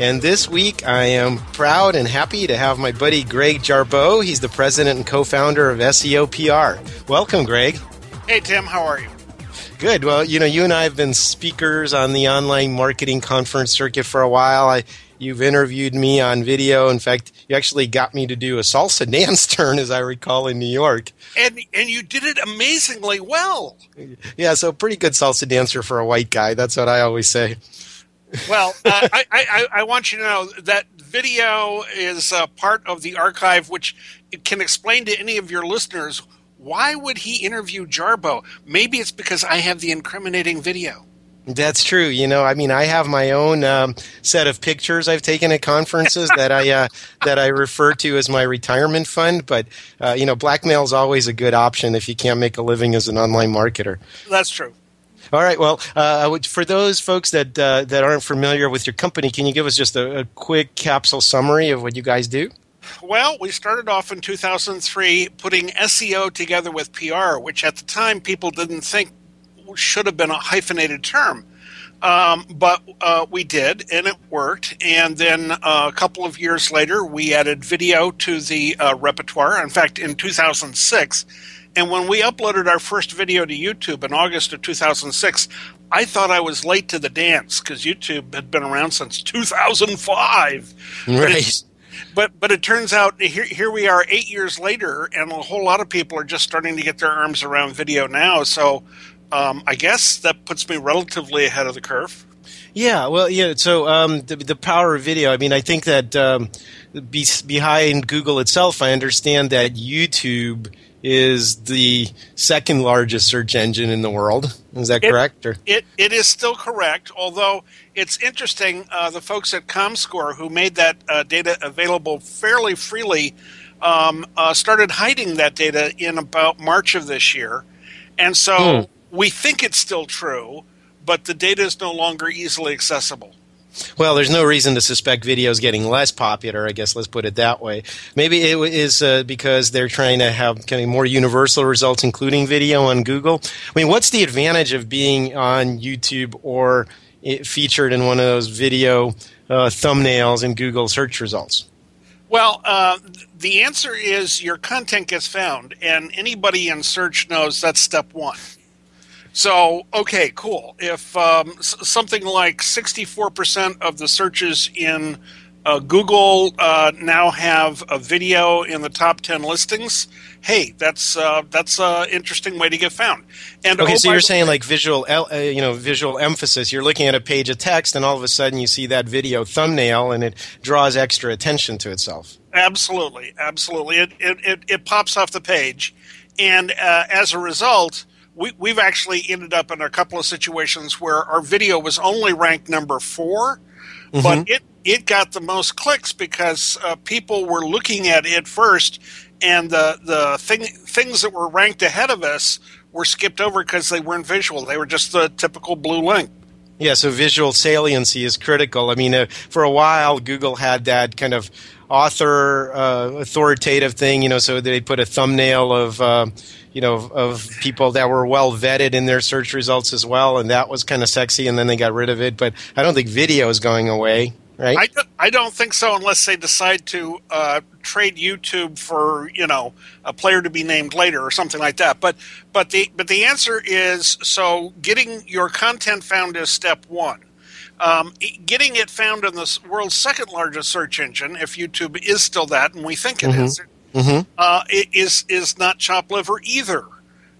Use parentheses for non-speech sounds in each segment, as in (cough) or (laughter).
And this week, I am proud and happy to have my buddy Greg Jarboe. He's the president and co founder of SEO PR. Welcome, Greg. Hey, Tim. How are you? Good. Well, you know, you and I have been speakers on the online marketing conference circuit for a while. I You've interviewed me on video. In fact, you actually got me to do a salsa (laughs) dance turn, as I recall, in New York. And and you did it amazingly well. Yeah, so pretty good salsa dancer for a white guy. That's what I always say. Well, uh, I, I, I want you to know that video is a part of the archive, which can explain to any of your listeners why would he interview Jarboe? Maybe it's because I have the incriminating video. That's true. You know, I mean, I have my own um, set of pictures I've taken at conferences that I uh, that I refer to as my retirement fund. But uh, you know, blackmail is always a good option if you can't make a living as an online marketer. That's true. All right. Well, uh, for those folks that uh, that aren't familiar with your company, can you give us just a, a quick capsule summary of what you guys do? Well, we started off in 2003 putting SEO together with PR, which at the time people didn't think should have been a hyphenated term. Um, but uh, we did, and it worked. And then uh, a couple of years later, we added video to the uh, repertoire. In fact, in 2006, and when we uploaded our first video to YouTube in August of 2006, I thought I was late to the dance because YouTube had been around since 2005. Right. But it, but, but it turns out here, here we are eight years later, and a whole lot of people are just starting to get their arms around video now. So um, I guess that puts me relatively ahead of the curve. Yeah, well, yeah. So um, the, the power of video. I mean, I think that um, be, behind Google itself, I understand that YouTube is the second largest search engine in the world. Is that it, correct? Or? It it is still correct. Although it's interesting, uh, the folks at ComScore who made that uh, data available fairly freely um, uh, started hiding that data in about March of this year, and so. Hmm we think it's still true, but the data is no longer easily accessible. Well, there's no reason to suspect video is getting less popular. I guess let's put it that way. Maybe it is uh, because they're trying to have kind of more universal results, including video on Google. I mean, what's the advantage of being on YouTube or featured in one of those video uh, thumbnails in Google search results? Well, uh, the answer is your content gets found, and anybody in search knows that's step one. So, okay, cool. If um, s- something like 64% of the searches in uh, Google uh, now have a video in the top 10 listings, hey, that's uh, that's an interesting way to get found. And okay, oh, so you're saying way, like visual, uh, you know, visual emphasis. You're looking at a page of text, and all of a sudden you see that video thumbnail, and it draws extra attention to itself. Absolutely, absolutely. It it, it, it pops off the page, and uh, as a result we, we've actually ended up in a couple of situations where our video was only ranked number 4 mm-hmm. but it it got the most clicks because uh, people were looking at it first, and the the thing things that were ranked ahead of us were skipped over because they weren't visual; they were just the typical blue link. Yeah, so visual saliency is critical. I mean, uh, for a while, Google had that kind of author uh, authoritative thing, you know, so they put a thumbnail of, uh, you know, of people that were well vetted in their search results as well, and that was kind of sexy, and then they got rid of it. But I don't think video is going away. Right? I, I don't think so unless they decide to uh, trade YouTube for you know a player to be named later or something like that. But but the but the answer is so getting your content found is step one. Um, getting it found in the world's second largest search engine, if YouTube is still that, and we think it mm-hmm. is, mm-hmm. Uh, it is is not chop liver either,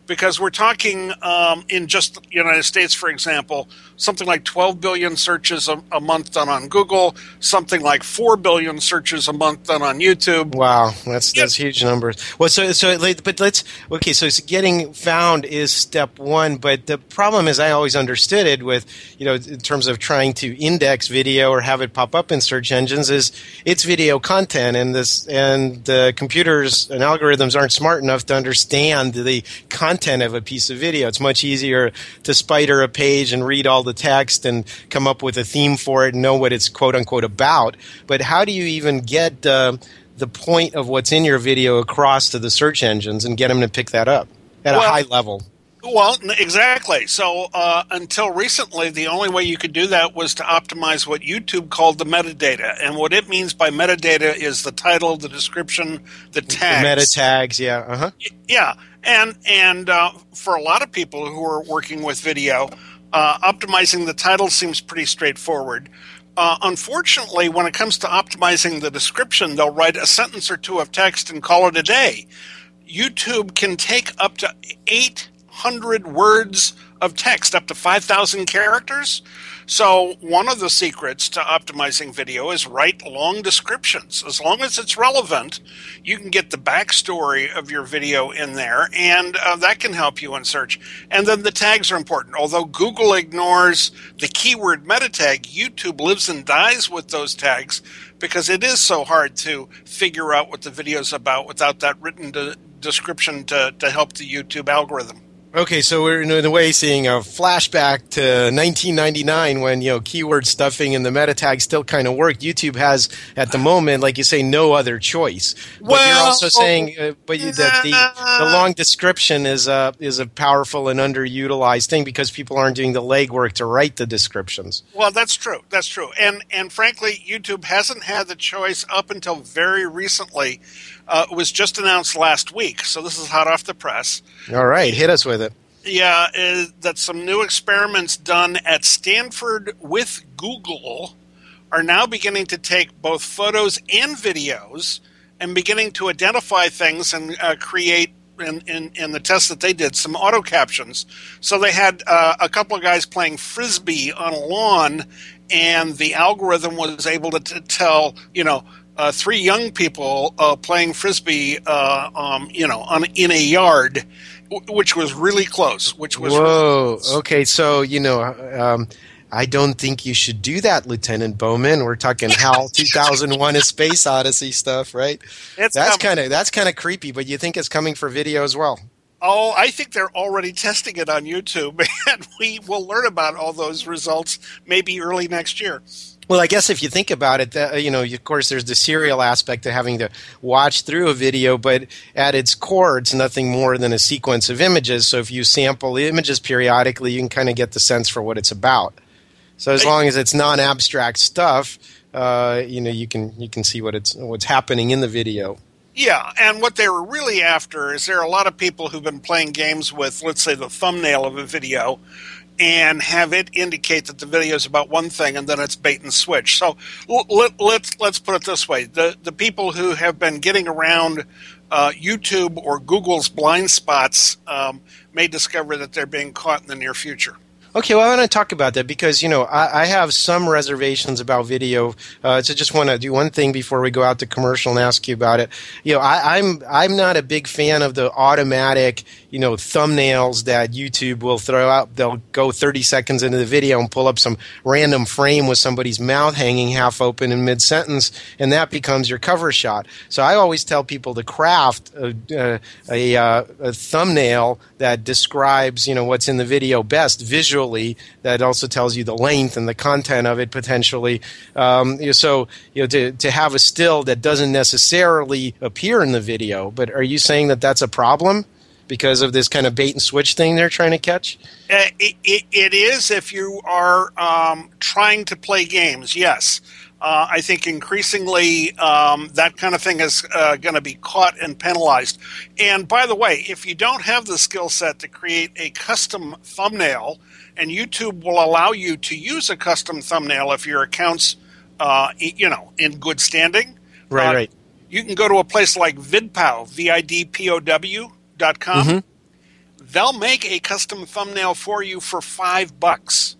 because we're talking um, in just the United States, for example, something like 12 billion searches a, a, month done on Google, something like 4 billion searches a month done on YouTube. Wow, that's that's huge numbers. Well, so so but let's okay. So getting found is step one, but the problem is I always understood it with you know in terms of trying to index video or have it pop up in search engines is it's video content, and this and the computers and algorithms aren't smart enough to understand the content of a piece of video. It's much easier to spider a page and read all the text and come up with a theme for it and know what it's quote unquote about. But how do you even get uh, the point of what's in your video across to the search engines and get them to pick that up at well, a high level? Well, exactly. So uh, until recently, the only way you could do that was to optimize what YouTube called the metadata, and what it means by metadata is the title, the description, the tags. The meta tags, yeah, uh-huh. yeah, and and uh, for a lot of people who are working with video, uh, optimizing the title seems pretty straightforward. Uh, unfortunately, when it comes to optimizing the description, they'll write a sentence or two of text and call it a day. YouTube can take up to 800 words of text, up to 5,000 characters. So, one of the secrets to optimizing video is write long descriptions. As long as it's relevant, you can get the backstory of your video in there, and uh, that can help you in search. And then the tags are important. Although Google ignores the keyword meta tag, YouTube lives and dies with those tags because it is so hard to figure out what the video is about without that written de- description to, to help the YouTube algorithm. Okay, so we're in a way seeing a flashback to 1999 when you know keyword stuffing and the meta tag still kind of worked. YouTube has at the moment, like you say, no other choice. But well, you're also saying, uh, but you, that the, the long description is a is a powerful and underutilized thing because people aren't doing the legwork to write the descriptions. Well, that's true. That's true. And and frankly, YouTube hasn't had the choice up until very recently uh, was just announced last week, so this is hot off the press. All right, hit us with it. Yeah, uh, that some new experiments done at Stanford with Google are now beginning to take both photos and videos and beginning to identify things and uh, create in, in, in, the test that they did some auto captions. So they had uh, a couple of guys playing frisbee on a lawn, and the algorithm was able to t- tell, you know, uh, three young people uh, playing frisbee, uh, um, you know, on, in a yard, which was really close. Which was whoa. Really okay, so you know, um, I don't think you should do that, Lieutenant Bowman. We're talking HAL 2001: A Space Odyssey stuff, right? It's that's kind of that's kind of creepy, but you think it's coming for video as well? Oh, I think they're already testing it on YouTube, (laughs) and we will learn about all those results maybe early next year. Well, I guess if you think about it, you know, of course, there's the serial aspect of having to watch through a video, but at its core, it's nothing more than a sequence of images. So if you sample the images periodically, you can kind of get the sense for what it's about. So as long as it's non-abstract stuff, uh, you know, you can you can see what it's what's happening in the video. Yeah, and what they were really after is there are a lot of people who've been playing games with, let's say, the thumbnail of a video and have it indicate that the video is about one thing and then it's bait and switch. So let, us let's, let's put it this way: the the people who have been getting around uh, YouTube or Google's blind spots um, may discover that they're being caught in the near future. Okay, well, I want to talk about that because you know I, I have some reservations about video. Uh, so just want to do one thing before we go out to commercial and ask you about it. You know, I, I'm I'm not a big fan of the automatic you know thumbnails that YouTube will throw out. They'll go 30 seconds into the video and pull up some random frame with somebody's mouth hanging half open in mid sentence, and that becomes your cover shot. So I always tell people to craft a, a, a, uh, a thumbnail that describes you know what's in the video best visually. That also tells you the length and the content of it potentially. Um, so you know to to have a still that doesn't necessarily appear in the video. But are you saying that that's a problem? Because of this kind of bait and switch thing they're trying to catch? Uh, it, it, it is if you are um, trying to play games, yes. Uh, I think increasingly um, that kind of thing is uh, going to be caught and penalized. And by the way, if you don't have the skill set to create a custom thumbnail, and YouTube will allow you to use a custom thumbnail if your account's, uh, you know, in good standing. Right, uh, right. You can go to a place like VidPow, V I D P O W, mm-hmm. they'll make a custom thumbnail for you for five bucks.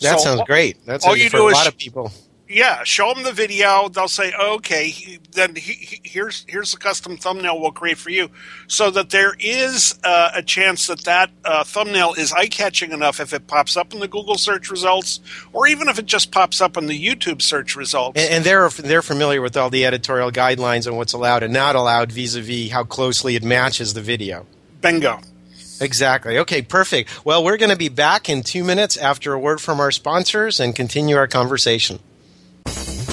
That So sounds great. That's all you for do a is lot sh- of people. Yeah, show them the video. They'll say, "Okay, then he, he- here's here's the custom thumbnail we'll create for you," so that there is uh, a chance that that uh, thumbnail is eye catching enough if it pops up in the Google search results, or even if it just pops up in the YouTube search results. And, and they're they're familiar with all the editorial guidelines and what's allowed and not allowed vis-a-vis how closely it matches the video. Bingo. Exactly. Okay, perfect. Well, we're going to be back in two minutes after a word from our sponsors and continue our conversation.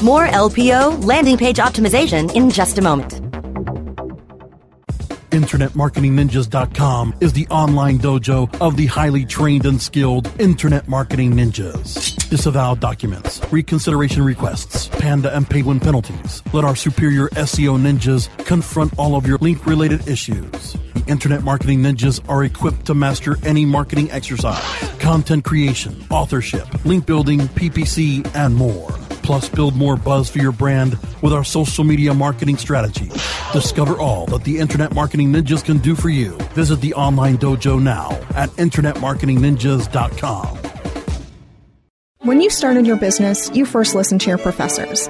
More LPO landing page optimization in just a moment. InternetMarketingNinjas.com is the online dojo of the highly trained and skilled Internet Marketing Ninjas. Disavow documents, reconsideration requests, panda and penguin penalties. Let our superior SEO ninjas confront all of your link related issues. The Internet Marketing Ninjas are equipped to master any marketing exercise, content creation, authorship, link building, PPC, and more. Plus, build more buzz for your brand with our social media marketing strategy. Discover all that the Internet Marketing Ninjas can do for you. Visit the online dojo now at InternetMarketingNinjas.com. When you started your business, you first listened to your professors.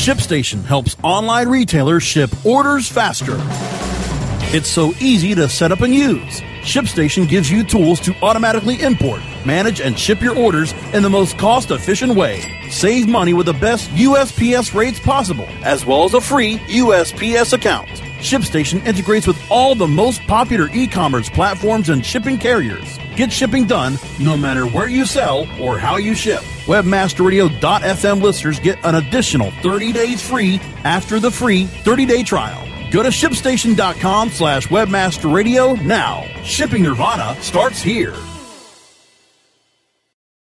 ShipStation helps online retailers ship orders faster. It's so easy to set up and use. ShipStation gives you tools to automatically import, manage, and ship your orders in the most cost efficient way. Save money with the best USPS rates possible, as well as a free USPS account. ShipStation integrates with all the most popular e commerce platforms and shipping carriers. Get shipping done no matter where you sell or how you ship. Webmasterradio.fm listeners get an additional 30 days free after the free 30-day trial. Go to shipstation.com slash webmasterradio now. Shipping Nirvana starts here.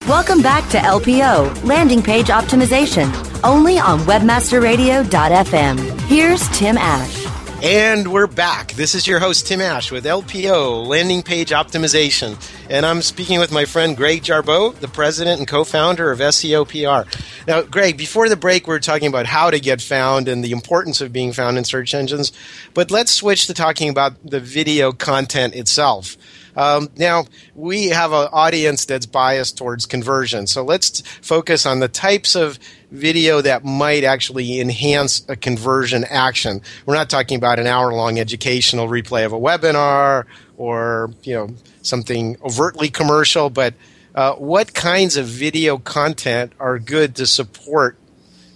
Welcome back to LPO, Landing Page Optimization, only on WebmasterRadio.fm. Here's Tim Ash. And we're back. This is your host, Tim Ash, with LPO, Landing Page Optimization. And I'm speaking with my friend Greg Jarboe, the president and co founder of SEO PR. Now, Greg, before the break, we were talking about how to get found and the importance of being found in search engines. But let's switch to talking about the video content itself. Um, now, we have an audience that's biased towards conversion. So let's focus on the types of video that might actually enhance a conversion action. We're not talking about an hour long educational replay of a webinar or, you know, something overtly commercial, but uh, what kinds of video content are good to support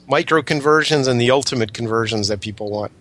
micro conversions and the ultimate conversions that people want?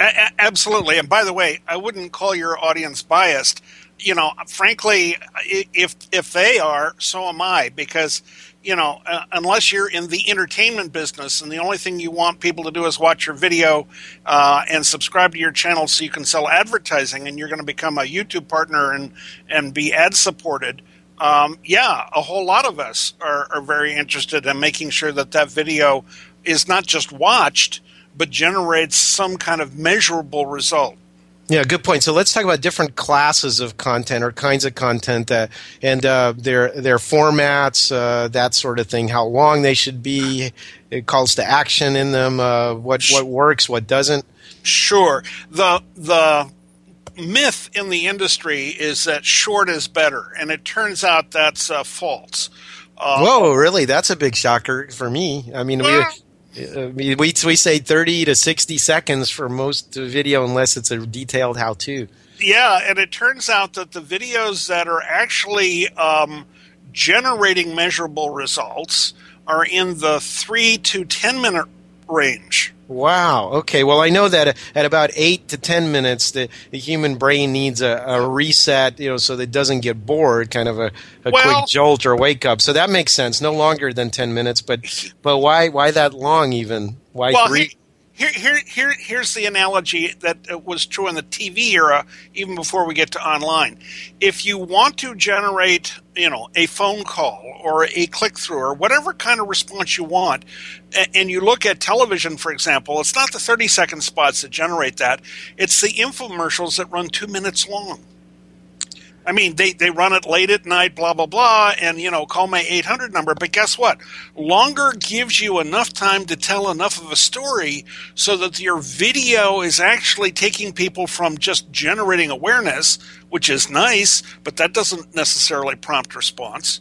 A- absolutely. And by the way, I wouldn't call your audience biased. You know, frankly, if if they are, so am I. Because you know, uh, unless you're in the entertainment business and the only thing you want people to do is watch your video uh, and subscribe to your channel so you can sell advertising, and you're going to become a YouTube partner and and be ad supported. Um, yeah, a whole lot of us are, are very interested in making sure that that video is not just watched, but generates some kind of measurable result. Yeah, good point. So let's talk about different classes of content or kinds of content that, and uh, their their formats, uh, that sort of thing. How long they should be, it calls to action in them. Uh, what what works, what doesn't. Sure, the the myth in the industry is that short is better, and it turns out that's uh, false. Uh, Whoa, really? That's a big shocker for me. I mean, we. Uh, we, we say 30 to 60 seconds for most video unless it's a detailed how to. Yeah, and it turns out that the videos that are actually um, generating measurable results are in the three to ten minute range. Wow. Okay. Well, I know that at about eight to ten minutes, the, the human brain needs a, a reset, you know, so that it doesn't get bored, kind of a, a Well- quick jolt or wake up. So that makes sense. No longer than ten minutes, but but why why that long even? Why Well, three? he- here, here, here, here's the analogy that uh, was true in the TV era, even before we get to online. If you want to generate, you know, a phone call or a click through or whatever kind of response you want, and you look at television, for example, it's not the 30 second spots that generate that; it's the infomercials that run two minutes long. I mean, they, they run it late at night, blah, blah, blah, and, you know, call my 800 number. But guess what? Longer gives you enough time to tell enough of a story so that your video is actually taking people from just generating awareness, which is nice, but that doesn't necessarily prompt response,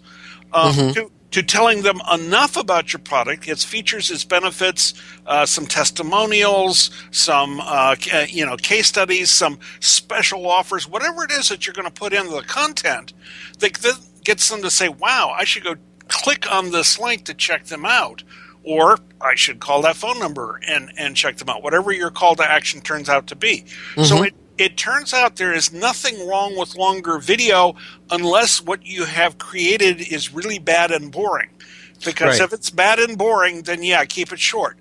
um, mm-hmm. to, to telling them enough about your product, its features, its benefits, uh, some testimonials, some uh, you know case studies, some special offers, whatever it is that you're going to put into the content that, that gets them to say, "Wow, I should go click on this link to check them out." Or I should call that phone number and, and check them out, whatever your call to action turns out to be. Mm-hmm. So it, it turns out there is nothing wrong with longer video unless what you have created is really bad and boring. Because right. if it's bad and boring, then yeah, keep it short.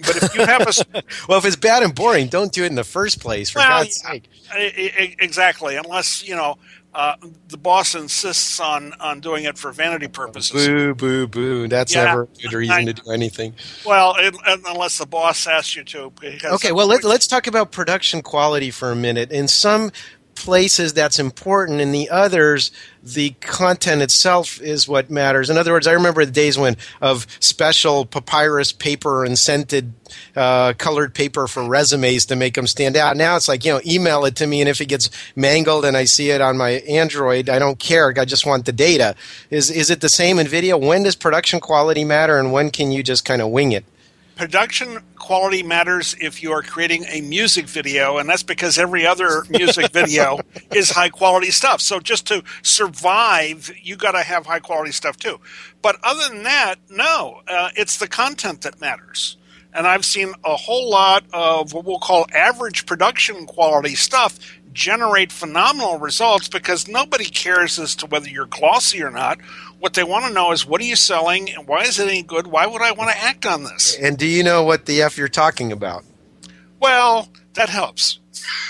But if you have a (laughs) well, if it's bad and boring, don't do it in the first place. For well, God's yeah, sake, exactly. Unless you know uh, the boss insists on on doing it for vanity purposes. Boo, boo, boo! That's yeah, never a good reason I, to do anything. Well, it, unless the boss asks you to. Okay, well let, let's talk about production quality for a minute. In some places that's important in the others the content itself is what matters. In other words i remember the days when of special papyrus paper and scented uh, colored paper for resumes to make them stand out. Now it's like you know email it to me and if it gets mangled and i see it on my android i don't care. I just want the data. Is is it the same in video? When does production quality matter and when can you just kind of wing it production quality matters if you are creating a music video, and that's because every other music (laughs) video is high quality stuff. So just to survive, you got to have high quality stuff too. But other than that, no, uh, it's the content that matters. And I've seen a whole lot of what we'll call average production quality stuff generate phenomenal results because nobody cares as to whether you're glossy or not. What they want to know is what are you selling and why is it any good? Why would I want to act on this? And do you know what the F you're talking about? Well, that helps.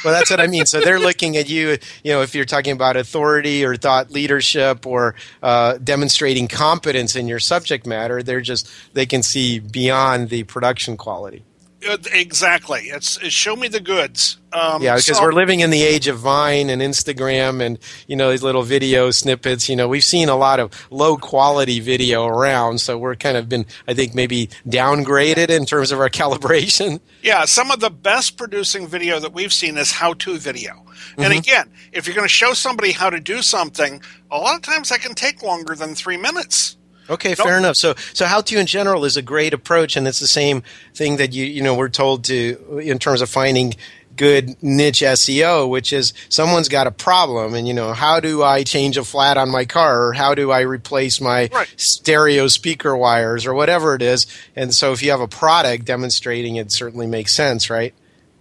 well, that's what I mean. So they're looking at you, you know, if you're talking about authority or thought leadership or uh, demonstrating competence in your subject matter, they're just, they can see beyond the production quality. Uh, exactly. It's, it's, show me the goods. Um, yeah, because so, we're living in the age of Vine and Instagram and you know these little video snippets. You know, we've seen a lot of low quality video around, so we're kind of been, I think, maybe downgraded in terms of our (laughs) calibration. Yeah, some of the best producing video that we've seen is how-to video. Mm-hmm. And again, if you're going to show somebody how to do something, a lot of times that can take longer than three minutes. Okay, nope. fair enough. So, so how to in general is a great approach, and it's the same thing that you you know we're told to in terms of finding good niche SEO, which is someone's got a problem, and you know how do I change a flat on my car, or how do I replace my right. stereo speaker wires, or whatever it is. And so, if you have a product demonstrating it, certainly makes sense, right?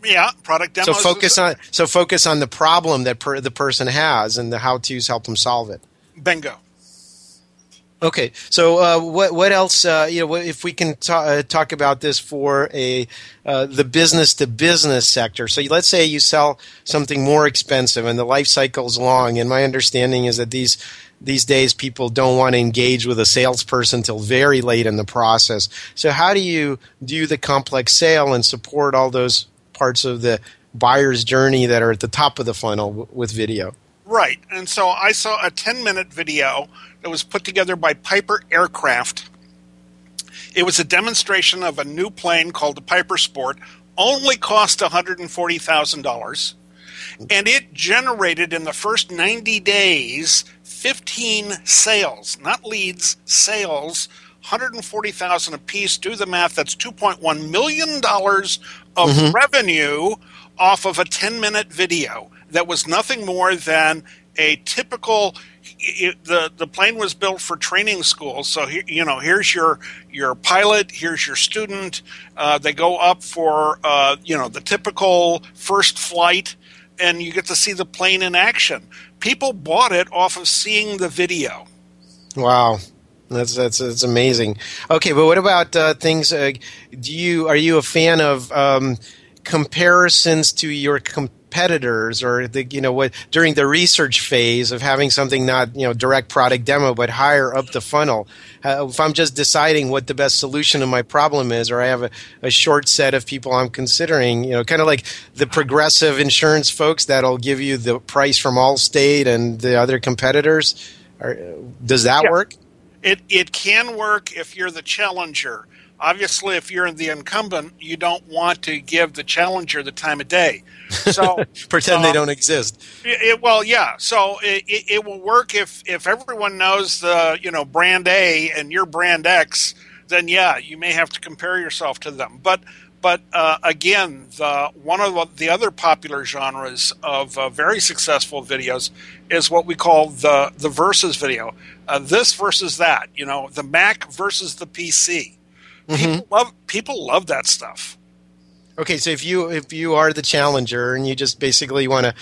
Yeah, product demos. So focus on so focus on the problem that per, the person has, and the how tos help them solve it. Bingo. Okay, so uh, what what else? Uh, you know, if we can uh, talk about this for a uh, the business to business sector. So let's say you sell something more expensive and the life cycle is long. And my understanding is that these these days people don't want to engage with a salesperson until very late in the process. So how do you do the complex sale and support all those parts of the buyer's journey that are at the top of the funnel w- with video? Right, and so I saw a ten minute video that was put together by Piper Aircraft. It was a demonstration of a new plane called the Piper Sport, only cost $140,000. And it generated in the first 90 days 15 sales, not leads, sales, 140,000 apiece. Do the math, that's 2.1 million dollars of mm-hmm. revenue off of a 10 minute video that was nothing more than a typical it, the the plane was built for training school. So he, you know, here's your your pilot, here's your student. Uh, they go up for uh, you know the typical first flight, and you get to see the plane in action. People bought it off of seeing the video. Wow. That's that's that's amazing. Okay, but what about uh, things? Uh, do you are you a fan of um, comparisons to your competitors, or the you know what during the research phase of having something not you know direct product demo, but higher up the funnel? Uh, if I'm just deciding what the best solution to my problem is, or I have a, a short set of people I'm considering, you know, kind of like the progressive insurance folks that'll give you the price from Allstate and the other competitors. Are, does that Yeah. work? It it can work if you're the challenger. Obviously, if you're the incumbent, you don't want to give the challenger the time of day. So (laughs) Pretend they Um, don't exist. It, it- well, yeah. So it, it, will work if if everyone knows the you know brand A and you're brand X. Then yeah, you may have to compare yourself to them. But but uh, again, the one of the other popular genres of uh, very successful videos is what we call the the versus video. Uh, this versus that. You know, the Mac versus the PC. People love people love that stuff. Okay, so if you if you are the challenger and you just basically want to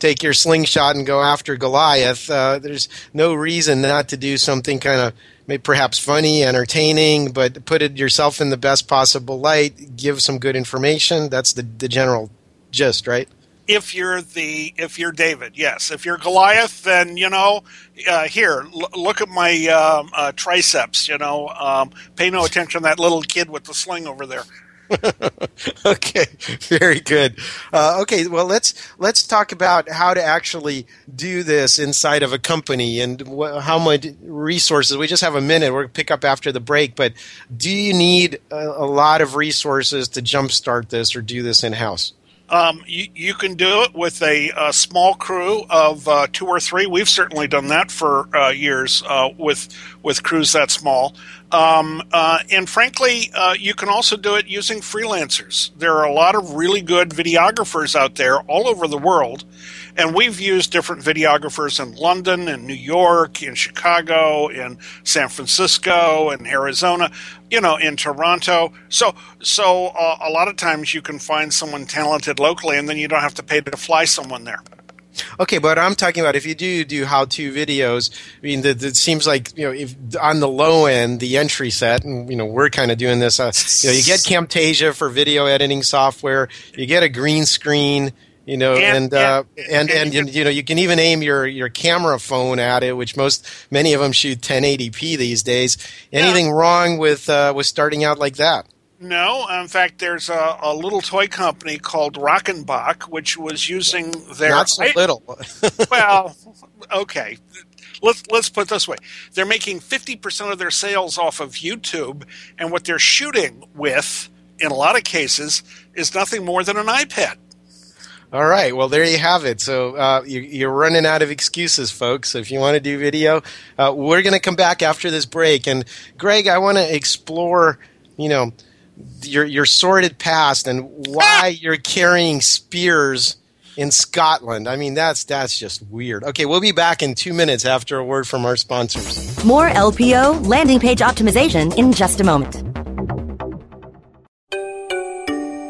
take your slingshot and go after Goliath, uh, there's no reason not to do something kind of maybe perhaps funny, entertaining, but put it yourself in the best possible light. Give some good information. That's the the general gist, right? If you're the if you're David, yes. If you're Goliath, then you know, uh, here l- look at my um, uh, triceps. You know, um, pay no attention to that little kid with the sling over there. (laughs) okay, very good. Uh, okay, well let's let's talk about how to actually do this inside of a company and wh- how much resources. We just have a minute. We'll pick up after the break. But do you need a, a lot of resources to jumpstart this or do this in house? Um, you, you can do it with a, a small crew of uh, two or three. We've certainly done that for uh, years uh, with with crews that small. Um, uh, and frankly, uh, you can also do it using freelancers. There are a lot of really good videographers out there all over the world, and we've used different videographers in London, in New York, in Chicago, in San Francisco, in Arizona, you know, in Toronto. So, so uh, a lot of times you can find someone talented locally, and then you don't have to pay to fly someone there. Okay, but I'm talking about if you do do how-to videos. I mean, it seems like you know, if on the low end, the entry set, and you know, we're kind of doing this. Uh, you know, you get Camtasia for video editing software. You get a green screen. You know, And- and uh, and- and, and, you know, you can even aim your your camera phone at it, which most many of them shoot 1080p these days. Anything wrong with uh, with starting out like that? No, in fact, there's a, a little toy company called Rokenbok, which was using their Not so little. (laughs) well, okay. Let's let's put it this way: they're making fifty percent of their sales off of YouTube, and what they're shooting with, in a lot of cases, is nothing more than an iPad. All right. Well, there you have it. So uh, you, you're running out of excuses, folks. If you want to do video, uh, we're going to come back after this break. And Greg, I want to explore, you know, your your sordid past and why you're carrying spears in Scotland. I mean, that's that's just weird. Okay, we'll be back in two minutes after a word from our sponsors. More LPO landing page optimization in just a moment.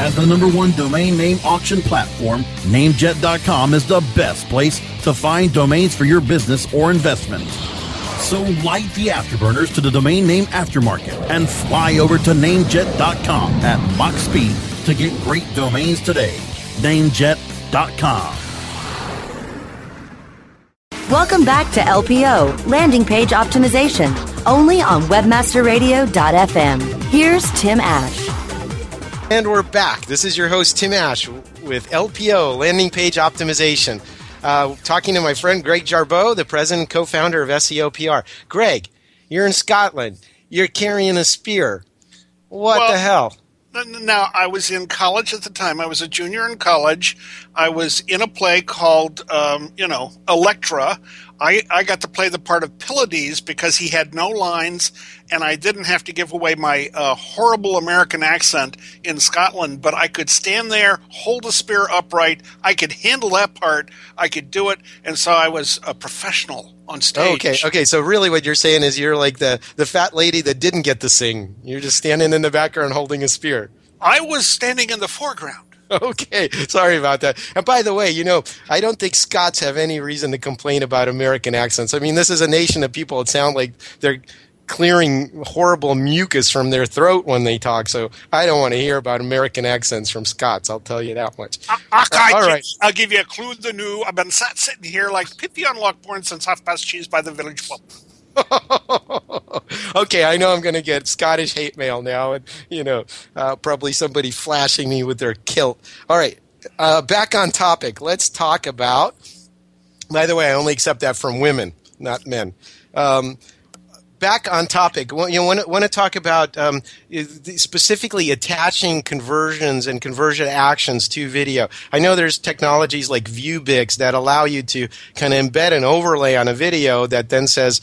As the number one domain name auction platform, namejet.com is the best place to find domains for your business or investment. So light the afterburners to the domain name aftermarket and fly over to namejet.com at Mach speed to get great domains today. Namejet.com. Welcome back to LPO, Landing Page Optimization, only on WebmasterRadio.fm. Here's Tim Ash. And we're back. This is your host, Tim Ash, with LPO, Landing Page Optimization. Uh, talking to my friend Greg Jarboe, the president and co founder of SEO PR. Greg, you're in Scotland. You're carrying a spear. What Well, the hell? Now, I was in college at the time. I was a junior in college. I was in a play called, um, you know, Electra. I, I got to play the part of Pylades because he had no lines, and I didn't have to give away my uh, horrible American accent in Scotland. But I could stand there, hold a spear upright. I could handle that part. I could do it, and so I was a professional on stage. Okay, okay. So really, what you're saying is you're like the the fat lady that didn't get to sing. You're just standing in the background holding a spear. I was standing in the foreground. (laughs) Okay, sorry about that. And by the way, you know, I don't think Scots have any reason to complain about American accents. I mean, this is a nation of people that sound like they're clearing horrible mucus from their throat when they talk. So I don't want to hear about American accents from Scots. I'll tell you that much. I, I, All right. I'll give you a clue. The new. I've been sat sitting here like Pippi on Lockbourne since half past cheese by the village pub. (laughs) okay, I know I'm going to get Scottish hate mail now, and you know, uh, probably somebody flashing me with their kilt. All right, uh, back on topic. Let's talk about. By the way, I only accept that from women, not men. Um, back on topic. You want to, want to talk about um, specifically attaching conversions and conversion actions to video. I know there's technologies like ViewBix that allow you to kind of embed an overlay on a video that then says,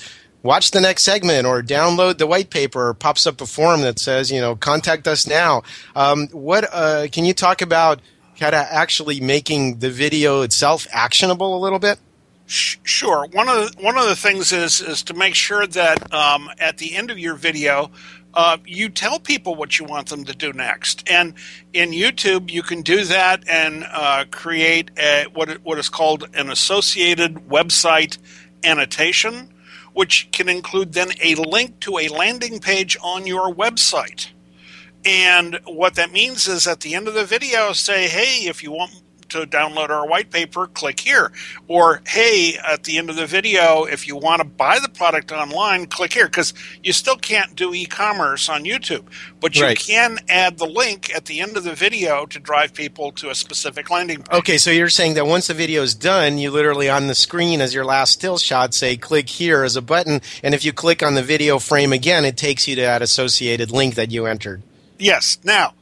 watch the next segment or download the white paper or pops up a form that says, you know, contact us now. Um, what uh, can you talk about kind of actually making the video itself actionable a little bit? Sure. One of the, one of the things is is to make sure that um, at the end of your video, uh, you tell people what you want them to do next. And in YouTube, you can do that and uh, create a, what what is called an associated website annotation, which can include then a link to a landing page on your website. And what that means is at the end of the video, say, hey, if you want to download our white paper, click here. Or, hey, at the end of the video, if you want to buy the product online, click here. Because you still can't do e commerce on YouTube, but you Right. can add the link at the end of the video to drive people to a specific landing page. Okay, so you're saying that once the video is done, you literally on the screen as your last still shot say click here as a button, and if you click on the video frame again, it takes you to that associated link that you entered. Yes. Now,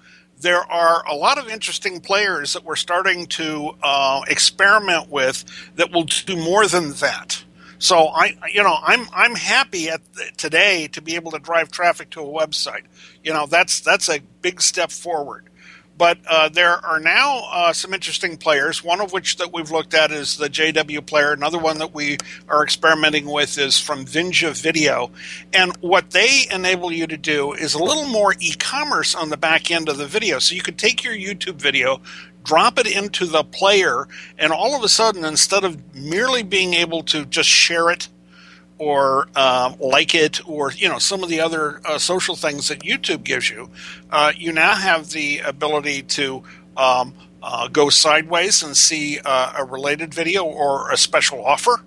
there are a lot of interesting players that we're starting to uh, experiment with that will do more than that. So I, you know, I'm I'm happy at today to be able to drive traffic to a website. You know, that's that's a big step forward. But uh, there are now uh, some interesting players. One of which that we've looked at is the JW player. Another one that we are experimenting with is from Vinja Video. And what they enable you to do is a little more e-commerce on the back end of the video. So you could take your YouTube video, drop it into the player, and all of a sudden, instead of merely being able to just share it or um, like it or you know some of the other uh, social things that YouTube gives you, uh, you now have the ability to um, uh, go sideways and see uh, a related video or a special offer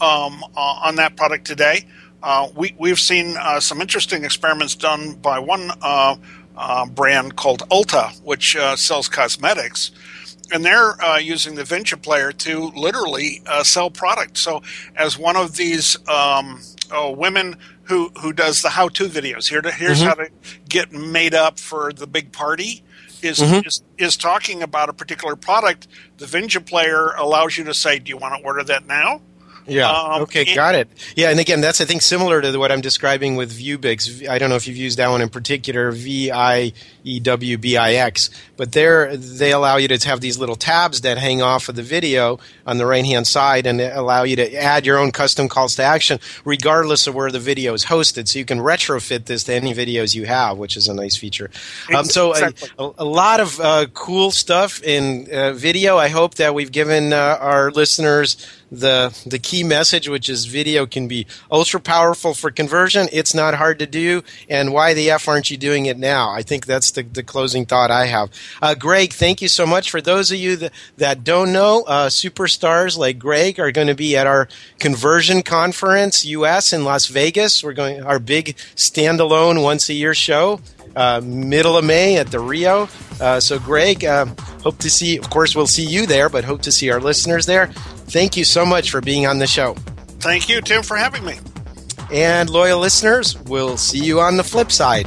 um, uh, on that product today. Uh, we, we've seen some interesting experiments done by one brand called Ulta, which sells cosmetics and they're uh, using the Vinja player to literally uh, sell product. So, as one of these um, oh, women who who does the how-to videos, here to, here's how to get made up for the big party. Is, is is talking about a particular product. The Vinja player allows you to say, "Do you want to order that now?" Yeah. Um, okay, and, got it. Yeah, and again, that's I think similar to what I'm describing with Viewbix. I don't know if you've used that one in particular, V I E W B I X, but there they allow you to have these little tabs that hang off of the video on the right hand side and allow you to add your own custom calls to action regardless of where the video is hosted. So you can retrofit this to any videos you have, which is a nice feature. Um, so exactly. a, a, lot of uh, cool stuff in uh, video. I hope that we've given uh, our listeners the the key message, which is video can be ultra powerful for conversion. It's not hard to do, and why the f aren't you doing it now? I think that's the, the closing thought I have. Uh, Greg, thank you so much. For those of you that, that don't know, uh, superstars like Greg are going to be at our conversion conference US in Las Vegas. We're going our big standalone once a year show. Uh, middle of May at the Rio. Uh, so, Greg, uh, hope to see. Of course, we'll see you there, but hope to see our listeners there. Thank you so much for being on the show. Thank you, Tim, for having me. And loyal listeners, we'll see you on the flip side.